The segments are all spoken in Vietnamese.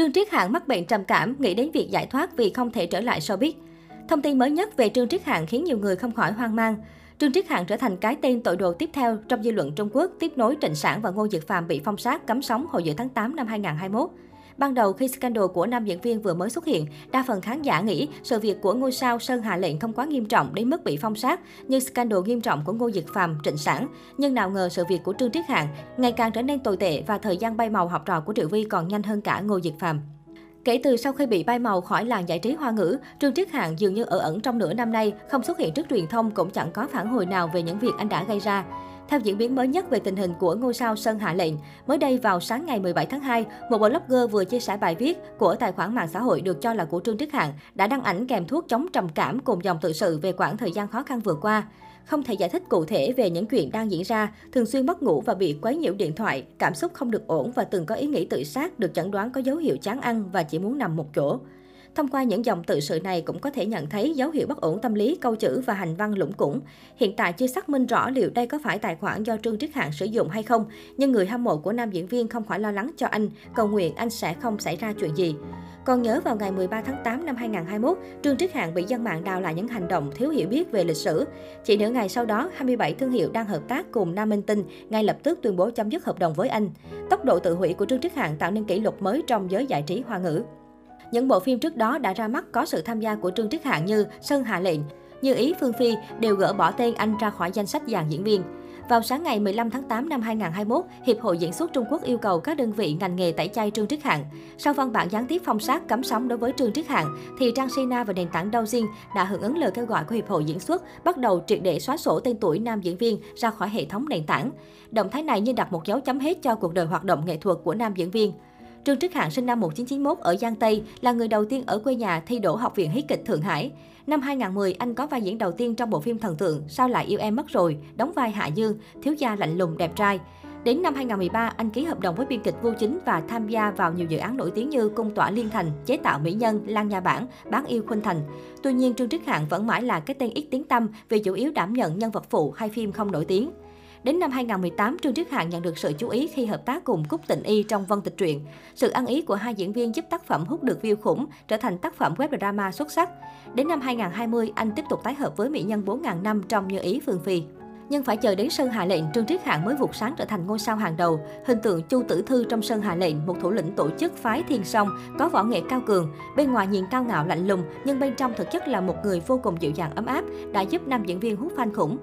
Trương Triết Hạng mắc bệnh trầm cảm, nghĩ đến việc giải thoát vì không thể trở lại showbiz. Thông tin mới nhất về Trương Triết Hạng khiến nhiều người không khỏi hoang mang. Trương Triết Hạng trở thành cái tên tội đồ tiếp theo trong dư luận Trung Quốc, tiếp nối Trịnh Sản và Ngô Dực Phạm bị phong sát cấm sóng hồi giữa tháng 8 năm 2021. Ban đầu khi scandal của nam diễn viên vừa mới xuất hiện, đa phần khán giả nghĩ sự việc của ngôi sao Sơn Hà Lệnh không quá nghiêm trọng đến mức bị phong sát như scandal nghiêm trọng của Ngô Dực phàm Trịnh Sản. Nhưng nào ngờ sự việc của Trương Triết Hạng ngày càng trở nên tồi tệ và thời gian bay màu học trò của Triệu Vi còn nhanh hơn cả Ngô Dực phàm. Kể từ sau khi bị bay màu khỏi làng giải trí hoa ngữ, Trương Triết Hạng dường như ở ẩn trong nửa năm nay, không xuất hiện trước truyền thông cũng chẳng có phản hồi nào về những việc anh đã gây ra. Theo diễn biến mới nhất về tình hình của ngôi sao Sơn Hạ Lệnh, mới đây vào sáng ngày 17 tháng 2, một blogger vừa chia sẻ bài viết của tài khoản mạng xã hội được cho là của Trương Đức Hạng đã đăng ảnh kèm thuốc chống trầm cảm cùng dòng tự sự về quãng thời gian khó khăn vừa qua. Không thể giải thích cụ thể về những chuyện đang diễn ra, thường xuyên mất ngủ và bị quấy nhiễu điện thoại, cảm xúc không được ổn và từng có ý nghĩ tự sát được chẩn đoán có dấu hiệu chán ăn và chỉ muốn nằm một chỗ. Thông qua những dòng tự sự này cũng có thể nhận thấy dấu hiệu bất ổn tâm lý, câu chữ và hành văn lũng củng. Hiện tại chưa xác minh rõ liệu đây có phải tài khoản do Trương Triết Hạng sử dụng hay không, nhưng người hâm mộ của nam diễn viên không khỏi lo lắng cho anh, cầu nguyện anh sẽ không xảy ra chuyện gì. Còn nhớ vào ngày 13 tháng 8 năm 2021, Trương Triết Hạng bị dân mạng đào lại những hành động thiếu hiểu biết về lịch sử. Chỉ nửa ngày sau đó, 27 thương hiệu đang hợp tác cùng Nam Minh Tinh ngay lập tức tuyên bố chấm dứt hợp đồng với anh. Tốc độ tự hủy của Trương Triết Hạng tạo nên kỷ lục mới trong giới giải trí hoa ngữ. Những bộ phim trước đó đã ra mắt có sự tham gia của Trương Trích Hạng như Sơn Hạ Lệnh, Như Ý Phương Phi đều gỡ bỏ tên anh ra khỏi danh sách dàn diễn viên. Vào sáng ngày 15 tháng 8 năm 2021, Hiệp hội Diễn xuất Trung Quốc yêu cầu các đơn vị ngành nghề tẩy chay Trương Triết Hạng. Sau văn bản gián tiếp phong sát cấm sóng đối với Trương Triết Hạng, thì Trang Sina và nền tảng Douyin đã hưởng ứng lời kêu gọi của Hiệp hội Diễn xuất, bắt đầu triệt để xóa sổ tên tuổi nam diễn viên ra khỏi hệ thống nền tảng. Động thái này như đặt một dấu chấm hết cho cuộc đời hoạt động nghệ thuật của nam diễn viên. Trương Trức Hạng sinh năm 1991 ở Giang Tây, là người đầu tiên ở quê nhà thi đỗ Học viện Hí kịch Thượng Hải. Năm 2010, anh có vai diễn đầu tiên trong bộ phim thần tượng Sao lại yêu em mất rồi, đóng vai Hạ Dương, thiếu gia lạnh lùng đẹp trai. Đến năm 2013, anh ký hợp đồng với biên kịch Vô Chính và tham gia vào nhiều dự án nổi tiếng như Cung tỏa Liên Thành, Chế tạo Mỹ Nhân, Lan Nhà Bản, Bán yêu Khuynh Thành. Tuy nhiên, Trương Trức Hạng vẫn mãi là cái tên ít tiếng tăm vì chủ yếu đảm nhận nhân vật phụ hay phim không nổi tiếng. Đến năm 2018, Trương Triết Hạng nhận được sự chú ý khi hợp tác cùng Cúc Tịnh Y trong Vân Tịch Truyện. Sự ăn ý của hai diễn viên giúp tác phẩm hút được view khủng, trở thành tác phẩm web drama xuất sắc. Đến năm 2020, anh tiếp tục tái hợp với mỹ nhân 4.000 năm trong Như Ý Phương Phi. Nhưng phải chờ đến Sơn Hà Lệnh, Trương Triết Hạng mới vụt sáng trở thành ngôi sao hàng đầu. Hình tượng Chu Tử Thư trong Sơn Hà Lệnh, một thủ lĩnh tổ chức phái Thiên Song, có võ nghệ cao cường. Bên ngoài nhìn cao ngạo lạnh lùng, nhưng bên trong thực chất là một người vô cùng dịu dàng ấm áp, đã giúp nam diễn viên hút fan khủng.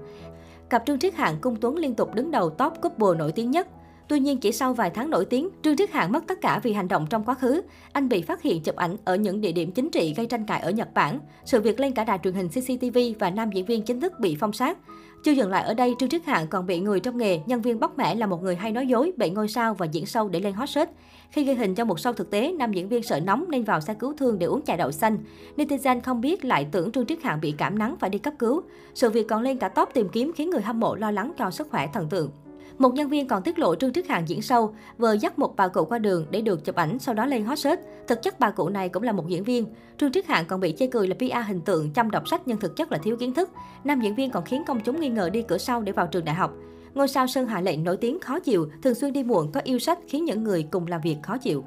Cặp Trương Triết Hạng Cung Tuấn liên tục đứng đầu top couple nổi tiếng nhất. Tuy nhiên, chỉ sau vài tháng nổi tiếng, Trương Triết Hạng mất tất cả vì hành động trong quá khứ. Anh bị phát hiện chụp ảnh ở những địa điểm chính trị gây tranh cãi ở Nhật Bản. Sự việc lên cả đài truyền hình CCTV và nam diễn viên chính thức bị phong sát. Chưa dừng lại ở đây, Trương Triết Hạng còn bị người trong nghề, nhân viên bóc mẽ là một người hay nói dối, bậy ngôi sao và diễn sâu để lên hot search. Khi ghi hình cho một show thực tế, nam diễn viên sợ nóng nên vào xe cứu thương để uống trà đậu xanh. Netizen không biết lại tưởng Trương Triết Hạng bị cảm nắng phải đi cấp cứu. Sự việc còn lên cả top tìm kiếm khiến người hâm mộ lo lắng cho sức khỏe thần tượng. Một nhân viên còn tiết lộ Trương Trức Hạng diễn sâu, vừa dắt một bà cụ qua đường để được chụp ảnh sau đó lên hot search. Thực chất bà cụ này cũng là một diễn viên. Trương Trức Hạng còn bị chê cười là PR hình tượng chăm đọc sách nhưng thực chất là thiếu kiến thức. Nam diễn viên còn khiến công chúng nghi ngờ đi cửa sau để vào trường đại học. Ngôi sao Sơn Hà Lệnh nổi tiếng khó chịu, thường xuyên đi muộn có yêu sách khiến những người cùng làm việc khó chịu.